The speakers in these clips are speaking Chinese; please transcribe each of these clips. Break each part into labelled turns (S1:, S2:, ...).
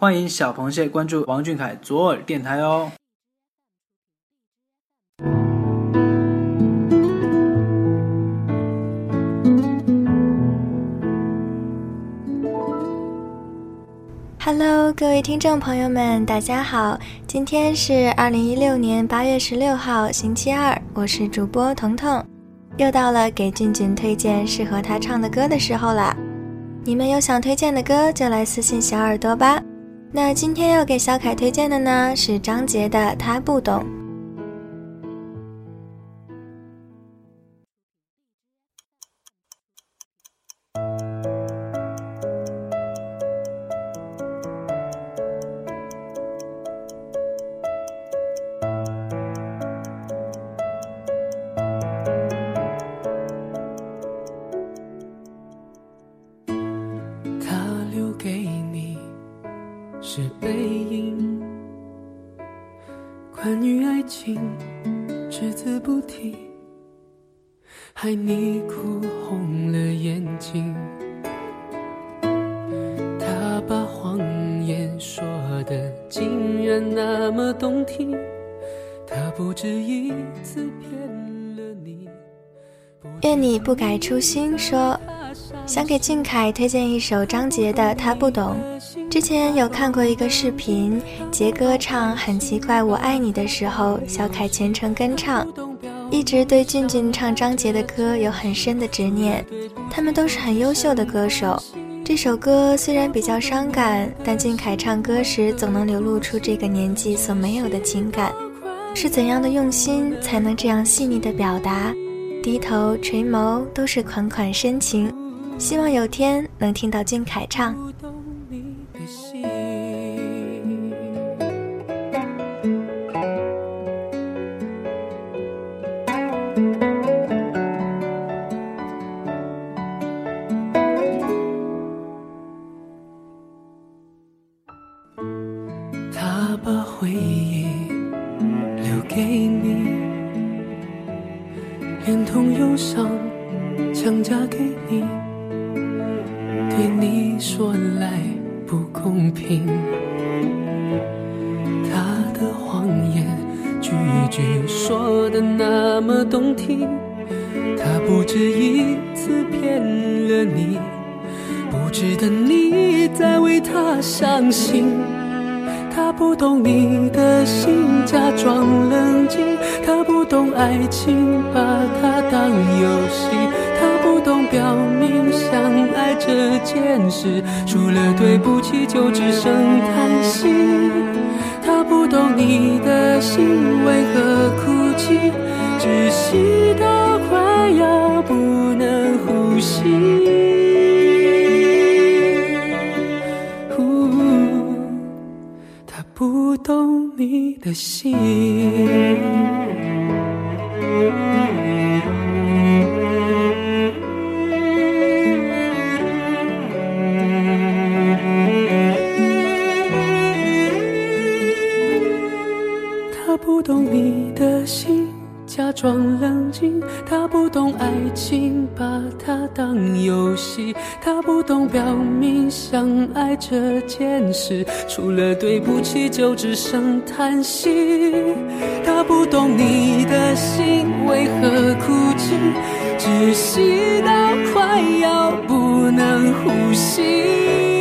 S1: 欢迎小螃蟹关注王俊凯左耳电台哦。
S2: Hello，各位听众朋友们，大家好，今天是二零一六年八月十六号，星期二，我是主播彤彤，又到了给俊俊推荐适合他唱的歌的时候啦。你们有想推荐的歌，就来私信小耳朵吧。那今天要给小凯推荐的呢，是张杰的《他不懂》。
S3: 于爱情只字不提，害你哭红了眼睛。他把谎言说的竟然那么动听，他不止一次骗了你。
S2: 愿你不改初心，说想给俊凯推荐一首张杰的《他不懂》。之前有看过一个视频，杰哥唱《很奇怪我爱你》的时候，小凯全程跟唱，一直对俊俊唱张杰的歌有很深的执念。他们都是很优秀的歌手。这首歌虽然比较伤感，但俊凯唱歌时总能流露出这个年纪所没有的情感。是怎样的用心，才能这样细腻的表达？低头垂眸都是款款深情。希望有天能听到俊凯唱。心。
S3: 他把回忆留给你连同忧伤强加给你对你说来不公平。他的谎言句句说的那么动听，他不止一次骗了你，不值得你再为他伤心。他不懂你的心，假装冷静；他不懂爱情，把它当游戏；他不懂表明这件事，除了对不起就只剩叹息。他不懂你的心为何哭泣，窒息到快要不能呼吸。他不懂你的心，装冷静，他不懂爱情，把它当游戏。他不懂表明相爱这件事，除了对不起就只剩叹息。他不懂你的心为何哭泣，窒息到快要不能呼吸。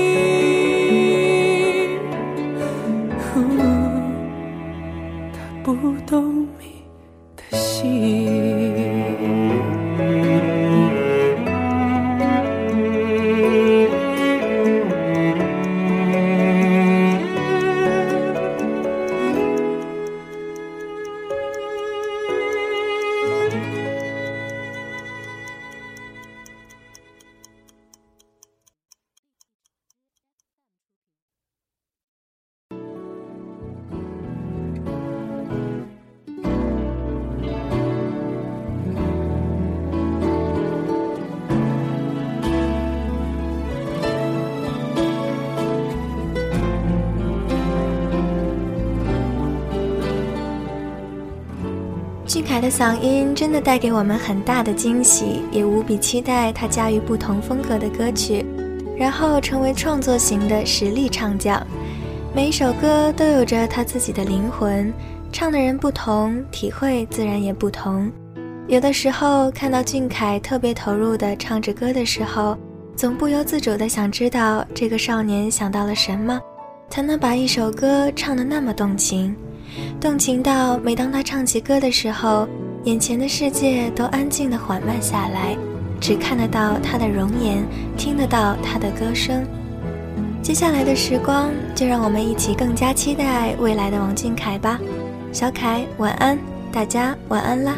S2: 凯的嗓音真的带给我们很大的惊喜，也无比期待他驾驭不同风格的歌曲，然后成为创作型的实力唱将。每一首歌都有着他自己的灵魂，唱的人不同，体会自然也不同。有的时候看到俊凯特别投入的唱着歌的时候，总不由自主地想知道这个少年想到了什么，才能把一首歌唱得那么动情，动情到每当他唱起歌的时候，眼前的世界都安静的缓慢下来，只看得到他的容颜，听得到他的歌声。接下来的时光，就让我们一起更加期待未来的王俊凯吧。小凯，晚安，大家晚安啦。